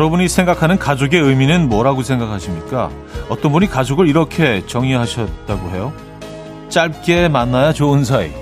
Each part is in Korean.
여러분이 생각하는 가족의 의미는 뭐라고 생각하십니까? 어떤 분이 가족을 이렇게 정의하셨다고 해요. 짧게 만나야 좋은 사이.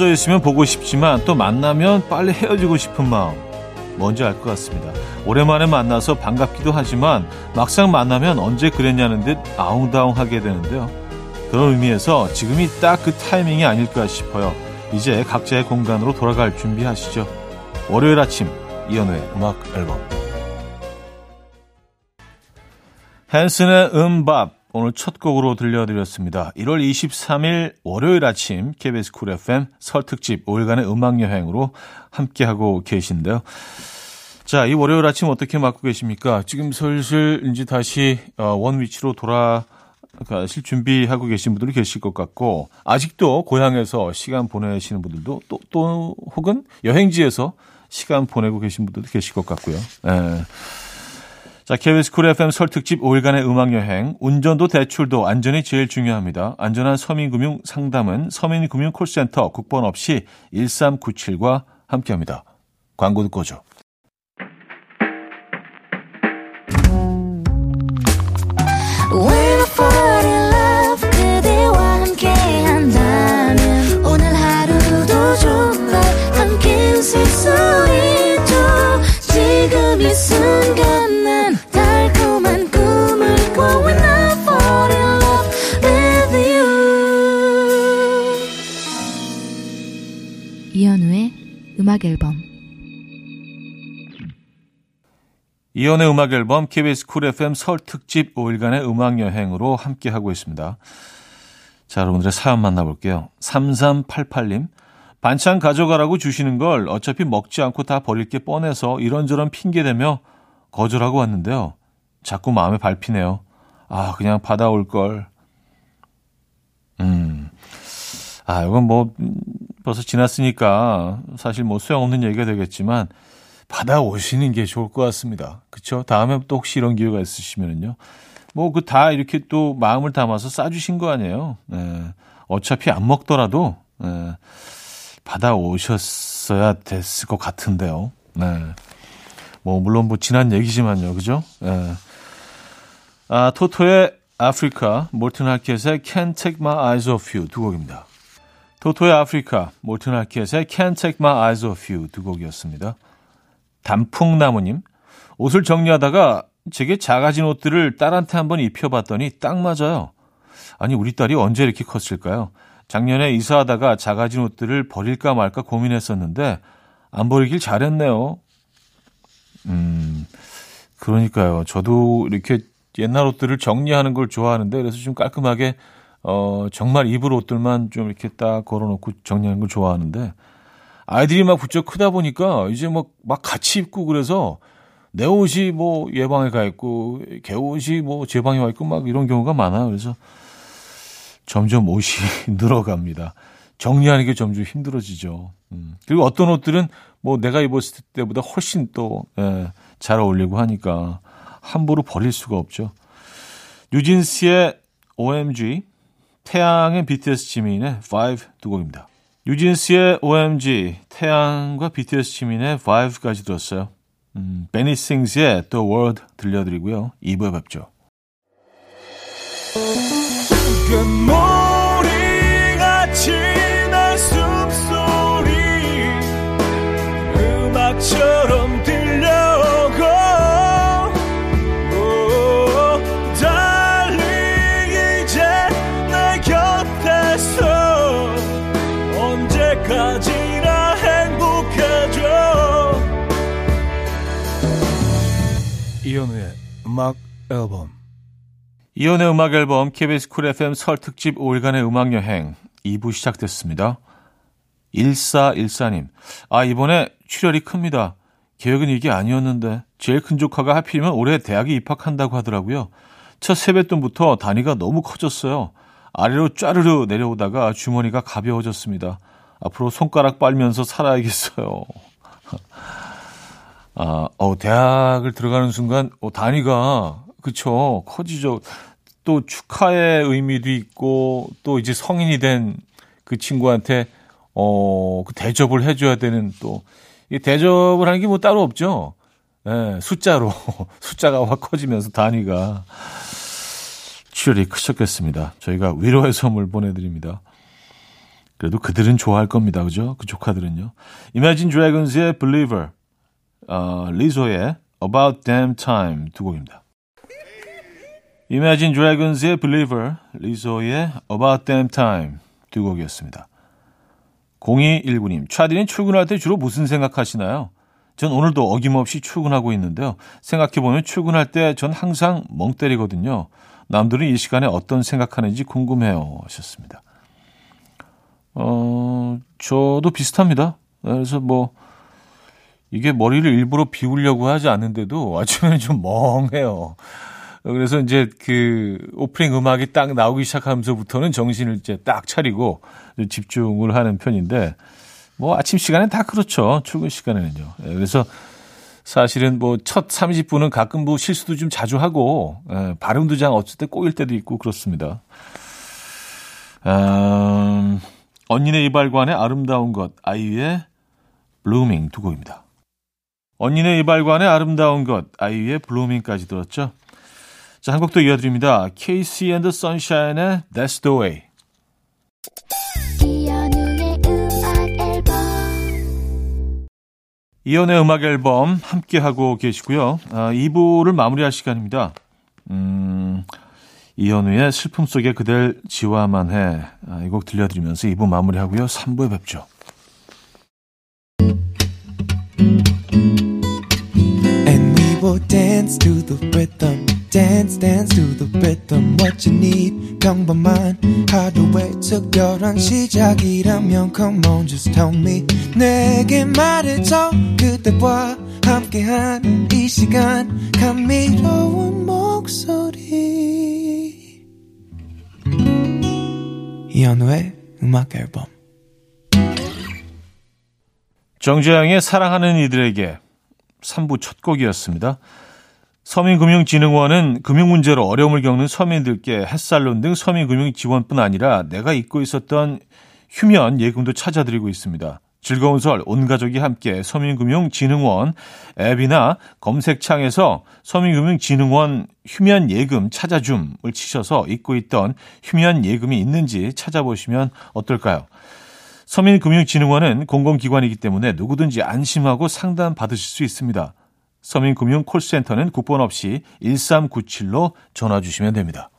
떨어져 있으면 보고 싶지만 또 만나면 빨리 헤어지고 싶은 마음 뭔지 알 것 같습니다. 오랜만에 만나서 반갑기도 하지만 막상 만나면 언제 그랬냐는 듯 아웅다웅하게 되는데요. 그런 의미에서 지금이 딱 그 타이밍이 아닐까 싶어요. 이제 각자의 공간으로 돌아갈 준비하시죠. 월요일 아침 이현우의 음악 앨범 Hanson의 MMMBop 오늘 첫 곡으로 들려드렸습니다. 1월 23일 월요일 아침 KBS 쿨 FM 설 특집 5일간의 음악 여행으로 함께하고 계신데요. 자, 이 월요일 아침 어떻게 맞고 계십니까? 지금 슬슬 이제 다시 어, 원 위치로 돌아가실 준비하고 계신 분들이 계실 것 같고 아직도 고향에서 시간 보내시는 분들도 또, 또 혹은 여행지에서 시간 보내고 계신 분들도 계실 것 같고요. 예. 자, KBS 쿨 FM 설 특집 5일간의 음악여행. 운전도 대출도 안전이 제일 중요합니다. 안전한 서민금융 상담은 서민금융 콜센터 국번 없이 1397과 함께합니다. 광고 듣고 오죠. 이연의 음악 앨범 KBS 쿨 FM 설 특집 5일간의 음악 여행으로 함께 하고 있습니다. 자, 여러분들의 사연 만나볼게요. 3388님. 반찬 가져가라고 주시는 걸 어차피 먹지 않고 다 버릴 게 뻔해서 이런저런 핑계대며 거절하고 왔는데요. 자꾸 마음에 밟히네요. 아, 그냥 받아올 걸. 음. 아, 이건 뭐, 벌써 지났으니까 사실 뭐 소용없는 얘기가 되겠지만 받아오시는 게 좋을 것 같습니다. 그쵸? 다음에 또 혹시 이런 기회가 있으시면은요. 뭐 그 다 이렇게 또 마음을 담아서 싸주신 거 아니에요. 네. 어차피 안 먹더라도 네. 받아오셨어야 됐을 것 같은데요. 네. 뭐 물론 뭐 지난 얘기지만요. 그죠? 네. 아, 토토의 아프리카, 몰튼 하켓의 Can't Take My Eyes Off You 두 곡입니다. 토토의 아프리카, 몰튼 하켓의 Can't Take My Eyes Off You 두 곡이었습니다. 단풍나무님, 옷을 정리하다가 제게 작아진 옷들을 딸한테 한번 입혀봤더니 딱 맞아요. 아니, 우리 딸이 언제 이렇게 컸을까요? 작년에 이사하다가 작아진 옷들을 버릴까 말까 고민했었는데, 안 버리길 잘했네요. 음, 그러니까요. 저도 이렇게 옛날 옷들을 정리하는 걸 좋아하는데, 그래서 좀 깔끔하게 어, 정말 입을 옷들만 좀 이렇게 딱 걸어놓고 정리하는 걸 좋아하는데, 아이들이 막 부쩍 크다 보니까 이제 막, 막 같이 입고 그래서 내 옷이 뭐 예방에 가 있고, 개 옷이 뭐 제 방에 와 있고 막 이런 경우가 많아요. 그래서 점점 옷이 늘어갑니다. 정리하는 게 점점 힘들어지죠. 음. 그리고 어떤 옷들은 뭐 내가 입었을 때보다 훨씬 또, 예, 잘 어울리고 하니까 함부로 버릴 수가 없죠. 뉴진스의 OMG, 태양의 BTS 지민의 5 두 곡입니다. 유진스의 OMG, 태양과 BTS 지민의 5까지 들었어요. 음, 베니 싱스의 The World 들려드리고요. 2부에 뵙죠. 이현우의 음악 앨범 이현우의 음악 앨범 KBS 쿨 FM 설 특집 5일간의 음악 여행 2부 시작됐습니다. 1414님 아 이번에 출혈이 큽니다. 계획은 이게 아니었는데 제일 큰 조카가 하필이면 올해 대학에 입학한다고 하더라고요. 첫 세뱃돈부터 단위가 너무 커졌어요. 아래로 쫘르르 내려오다가 주머니가 가벼워졌습니다. 앞으로 손가락 빨면서 살아야겠어요. 아, 어, 대학을 들어가는 순간, 어, 단위가, 그쵸, 커지죠. 또 축하의 의미도 있고, 또 이제 성인이 된 그 친구한테, 어, 그 대접을 해줘야 되는 또, 이 대접을 하는 게 뭐 따로 없죠. 예, 숫자로, 숫자가 확 커지면서 단위가. 출혈이 크셨겠습니다. 저희가 위로의 선물 보내드립니다. 그래도 그들은 좋아할 겁니다. 그죠? 그 조카들은요. Imagine Dragons의 Believer, 어, 리소의 About Damn Time 두 곡입니다. Imagine Dragons의 Believer, 리소의 About Damn Time 두 곡이었습니다. 0219님, 차디는 출근할 때 주로 무슨 생각하시나요? 전 오늘도 어김없이 출근하고 있는데요. 생각해보면 출근할 때 전 항상 멍 때리거든요. 남들은 이 시간에 어떤 생각하는지 궁금해요. 하셨습니다. 어, 저도 비슷합니다. 그래서 뭐, 이게 머리를 일부러 비우려고 하지 않는데도 아침에는 좀 멍해요. 그래서 이제 그 오프닝 음악이 딱 나오기 시작하면서부터는 정신을 이제 딱 차리고 집중을 하는 편인데 뭐 아침 시간엔 다 그렇죠. 출근 시간에는요. 예, 그래서 사실은 뭐 첫 30분은 가끔 뭐 실수도 좀 자주 하고 예, 발음도 잘 어쩔 때 꼬일 때도 있고 그렇습니다. 음, 언니네 이발관의 아름다운 것 아이유의 Blueming 두 곡입니다. 언니네 이발관의 아름다운 것 아이유의 Blueming까지 들었죠. 자, 한 곡 더 이어드립니다. KC and the Sunshine의 That's the Way. 이연의 음악 앨범 함께 하고 계시고요. 아, 2부를 마무리할 시간입니다. 음, 이현우의 슬픔 속에 그댈 지워야만 해. 아, 이곡 들려드리면서 2부 마무리하고요. 3부에 뵙죠. Dance to the rhythm. dance dance to the rhythm what you need 평범한 하루의 특별한 시작이라면 come on just tell me 내게 말해줘 그대와 함께한 이 시간 감미로운 목소리 이현우의 음악 앨범 정재영의 사랑하는 이들에게 3부 첫 곡이었습니다. 서민금융진흥원은 금융 문제로 어려움을 겪는 서민들께 햇살론 등 서민금융 지원뿐 아니라 내가 잊고 있었던 휴면 예금도 찾아드리고 있습니다. 즐거운 설 온 가족이 함께 서민금융진흥원 앱이나 검색창에서 서민금융진흥원 휴면 예금 찾아줌을 치셔서 잊고 있던 휴면 예금이 있는지 찾아보시면 어떨까요? 서민금융진흥원은 공공기관이기 때문에 누구든지 안심하고 상담 받으실 수 있습니다. 서민금융 콜센터는 국번 없이 1397로 전화 주시면 됩니다.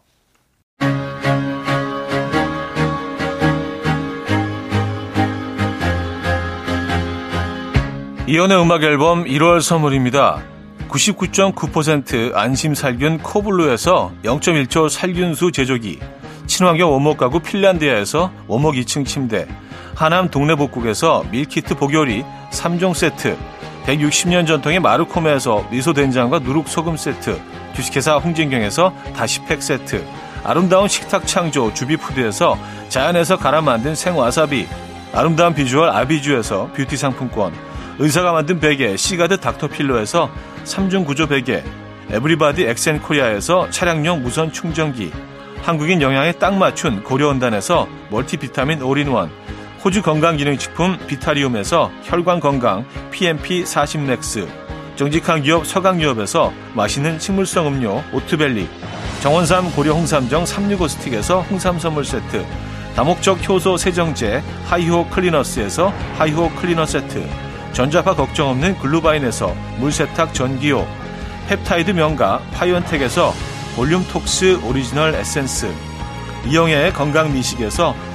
이현우의 음악 앨범 1월 선물입니다. 99.9% 안심 살균 코블루에서 0.1초 살균수 제조기, 친환경 원목 가구 핀란드야에서 원목 2층 침대, 하남 동네 복국에서 밀키트 복요리 3종 세트, 160년 전통의 마르코메에서 미소된장과 누룩소금 세트, 주식회사 홍진경에서 다시팩 세트, 아름다운 식탁 창조 주비푸드에서 자연에서 갈아 만든 생와사비, 아름다운 비주얼 아비주에서 뷰티 상품권, 의사가 만든 베개 시가드 닥터필로에서 3중 구조 베개, 에브리바디 엑센코리아에서 차량용 무선 충전기, 한국인 영양에 딱 맞춘 고려원단에서 멀티비타민 올인원, 호주 건강기능식품 비타리움에서 혈관건강 PMP 40 맥스 정직한 기업 서강유업에서 맛있는 식물성 음료 오트벨리 정원삼 고려 홍삼정 365 스틱에서 홍삼 선물 세트 다목적 효소 세정제 하이호 클리너스에서 하이호 클리너 세트 전자파 걱정 없는 글루바인에서 물세탁 전기요 펩타이드 명가 파이언텍에서 볼륨톡스 오리지널 에센스 이영애의 건강미식에서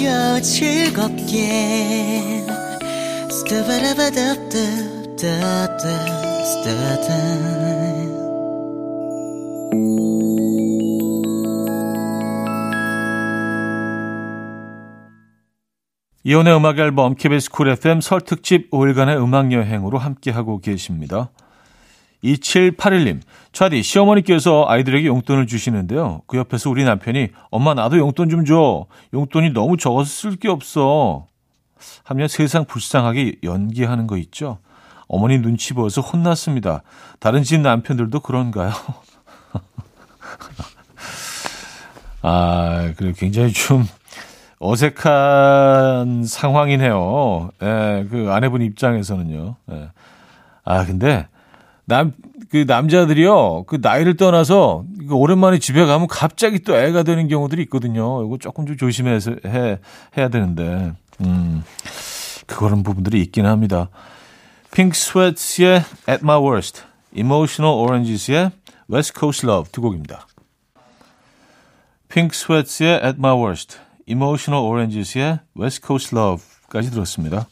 들어봐요 즐겁게 이혼의 음악 앨범 KBS 쿨 FM 설 특집 5일간의 음악 여행으로 함께하고 계십니다. 2781님, 차디, 시어머니께서 아이들에게 용돈을 주시는데요. 그 옆에서 우리 남편이, 엄마, 나도 용돈 좀 줘. 용돈이 너무 적어서 쓸 게 없어. 하면 세상 불쌍하게 연기하는 거 있죠. 어머니 눈치 보여서 혼났습니다. 다른 집 남편들도 그런가요? 아, 그리고 굉장히 좀 어색한 상황이네요. 예, 그 아내분 입장에서는요. 예. 아, 근데 남, 그 남자들이요, 그 나이를 떠나서 오랜만에 집에 가면 갑자기 또 애가 되는 경우들이 있거든요. 이거 조금 좀 조심해서 해, 해야 되는데, 음, 그런 부분들이 있긴 합니다. 핑크 스웨트의 At My Worst, Emotional Oranges의 West Coast Love 두 곡입니다. 핑크 스웨트의 At My Worst, Emotional Oranges의 West Coast Love까지 들었습니다.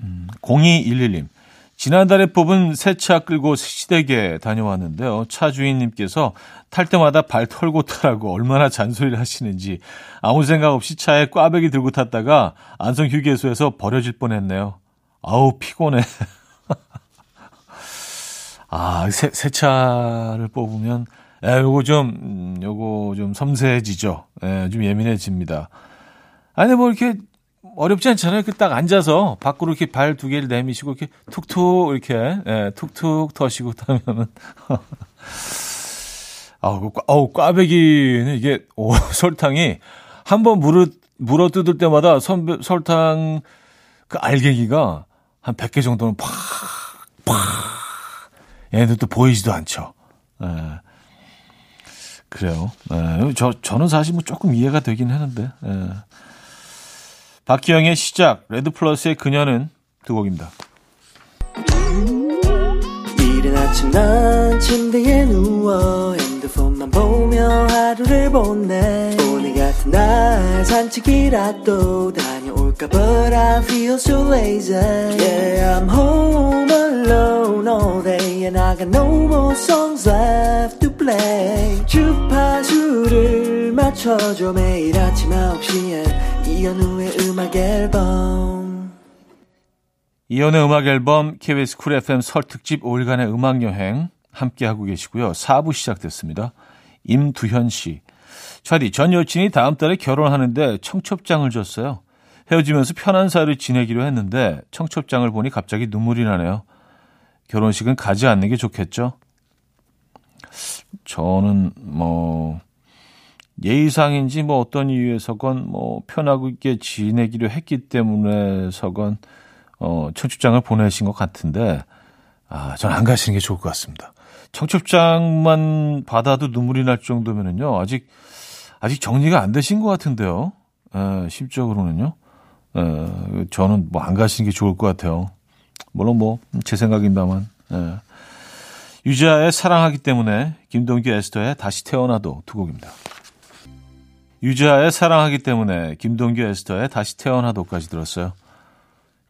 음, 0211님. 지난달에 뽑은 새 차 끌고 시댁에 다녀왔는데요. 차 주인님께서 탈 때마다 발 털고 타라고 얼마나 잔소리를 하시는지 아무 생각 없이 차에 꽈배기 들고 탔다가 안성 휴게소에서 버려질 뻔했네요. 아우 피곤해. 아, 새, 새 차를 뽑으면 에, 요거 좀 음, 요거 좀 섬세해지죠. 에, 좀 예민해집니다. 아니 뭐 이렇게 어렵지 않잖아요. 그 딱 앉아서 밖으로 이렇게 발 두 개를 내미시고 이렇게 툭툭 이렇게 예, 툭툭 터시고 타면은 아우 어우 꽈배기는 이게 오, 설탕이 한 번 물어 물어 뜯을 때마다 선, 설탕 그 알갱이가 한 100개 정도는 팍 팍. 얘네들 또 보이지도 않죠. 예. 그래요. 예. 저 저는 사실 뭐 조금 이해가 되긴 하는데. 예. 박기영의 시작, 레드플러스의 그녀는 두 곡입니다. 이른 아침 난 침대에 누워 핸드폰만 보며 하루를 보내. 오늘 같은 날 산책이라도 다녀올까 But I feel so lazy. Yeah I'm home alone all day And I got no more songs left to play. 주파수를 맞춰줘 매일 아침 9시에 이현우의 음악 앨범 이현우의 음악 앨범 KBS 쿨 FM 설 특집 5일간의 음악 여행 함께 하고 계시고요. 4부 시작됐습니다. 임두현 씨. 차디, 전 여친이 다음 달에 결혼하는데 청첩장을 줬어요. 헤어지면서 편한 사이를 지내기로 했는데 청첩장을 보니 갑자기 눈물이 나네요. 결혼식은 가지 않는 게 좋겠죠? 저는 뭐 예의상인지 뭐 어떤 이유에서건 뭐 편하게 지내기로 했기 때문에서건 어 청첩장을 보내신 것 같은데 아, 전 안 가시는 게 좋을 것 같습니다. 청첩장만 받아도 눈물이 날 정도면은요. 아직 아직 정리가 안 되신 것 같은데요. 에, 심적으로는요. 에, 저는 뭐 안 가시는 게 좋을 것 같아요. 물론 뭐 제 생각입니다만. 에. 유자의 사랑하기 때문에 김동규 에스터의 다시 태어나도 두 곡입니다. 유자의 사랑하기 때문에 김동규 에스터의 다시 태어나도까지 들었어요.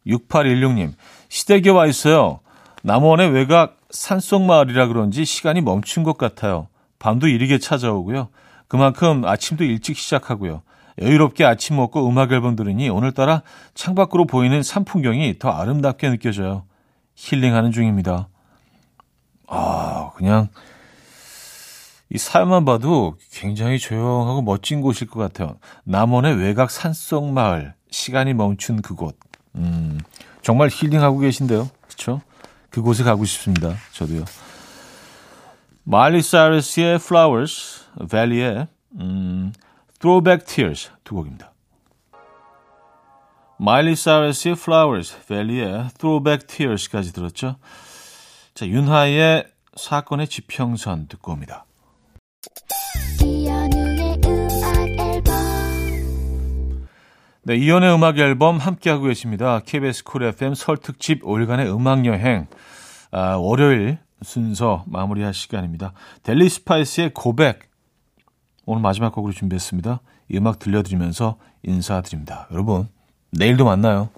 6816님, 시댁에 와 있어요. 남원의 외곽 산속 마을이라 그런지 시간이 멈춘 것 같아요. 밤도 이르게 찾아오고요. 그만큼 아침도 일찍 시작하고요. 여유롭게 아침 먹고 음악 앨범 들으니 오늘따라 창밖으로 보이는 산 풍경이 더 아름답게 느껴져요. 힐링하는 중입니다. 아, 그냥 이 사연만 봐도 굉장히 조용하고 멋진 곳일 것 같아요. 남원의 외곽 산속 마을, 시간이 멈춘 그곳. 음, 정말 힐링하고 계신데요. 그렇죠? 그곳에 가고 싶습니다. 저도요. 마일리 사이러스의 Flowers, 밸리의 음, Throwback Tears 두 곡입니다. 마일리 사이러스의 Flowers, 밸리의 Throwback Tears까지 들었죠. 자, 윤하의 사건의 지평선 듣고 옵니다. 네, 이연의 음악 앨범 함께하고 계십니다. KBS 쿨 FM 설 특집 5일간의 음악 여행. 아, 월요일 순서 마무리할 시간입니다. 델리 스파이스의 고백 오늘 마지막 곡으로 준비했습니다. 이 음악 들려드리면서 인사드립니다. 여러분, 내일도 만나요.